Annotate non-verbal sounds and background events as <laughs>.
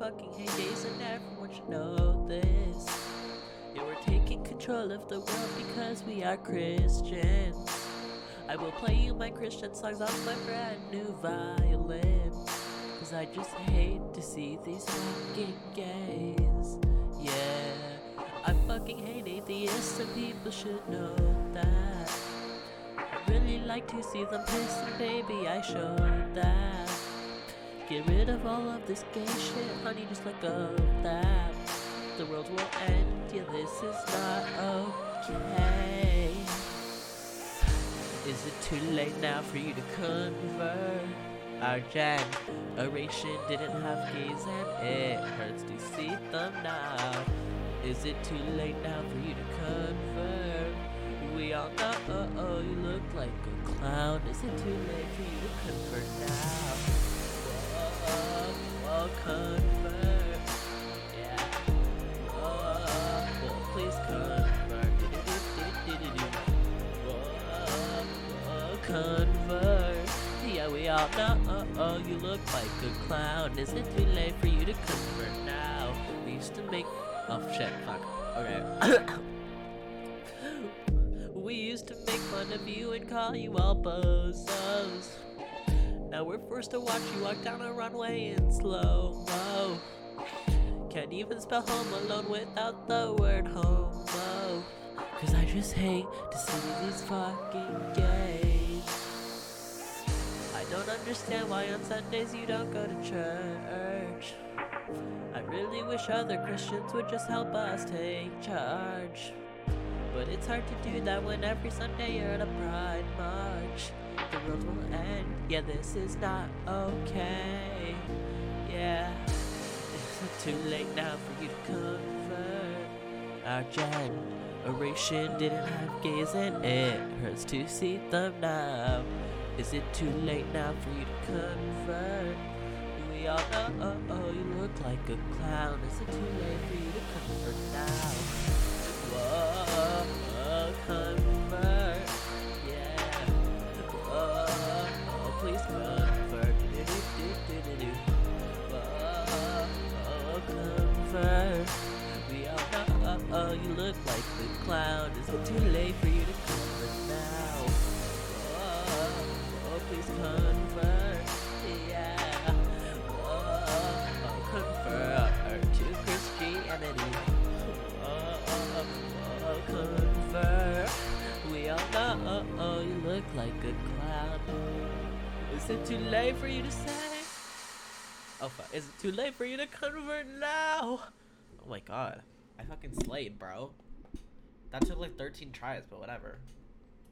fucking gays and everyone should know this. Yeah, we're taking control of the world because we are Christians. I will play you my Christian songs on my brand new violin. Cause I just hate to see these fucking gays. Yeah, I fucking hate atheists and people should know that. I really like to see them piss and baby, I showed that. Get rid of all of this gay shit, honey, just let go of that. The world will end, yeah, this is not okay. Is it too late now for you to convert? Our generation didn't have gays and it hurts to see them now. Is it too late now for you to convert? We all know oh, oh, you look like a clown. Is it too late for you to convert now? Whoa, convert. Yeah. Whoa, whoa, please convert. Whoa, whoa, convert. Yeah, we all know oh, oh, you look like a clown. Is it too late for you to convert now? We used to make. Oh shit, fuck. Okay. <coughs> we used to make fun of you and call you all bozos. Now we're forced to watch you walk down a runway in slow mo. Can't even spell home alone without the word homo. Cause I just hate to see these fucking gays. I don't understand why on Sundays you don't go to church. I really wish other Christians would just help us take charge. But it's hard to do that when every Sunday you're at a pride march. The world will end. Yeah, this is not okay. Yeah. Is it <laughs> too late now for you to convert? Our generation didn't have gays and it hurts to see them now. Is it too late now for you to convert? We all know oh, oh, you look like a clown. Is it too late oh, oh, you look like a clown. Is it too late for you to convert now? Whoa, oh, please convert. Yeah. Oh, convert to Christianity. Whoa, oh, oh, convert. We all know oh, oh, you look like a clown. Is it too late for you to say? Oh fuck, is it too late for you to convert now? Oh my god. I fucking slayed, bro. That took like 13 tries, but whatever.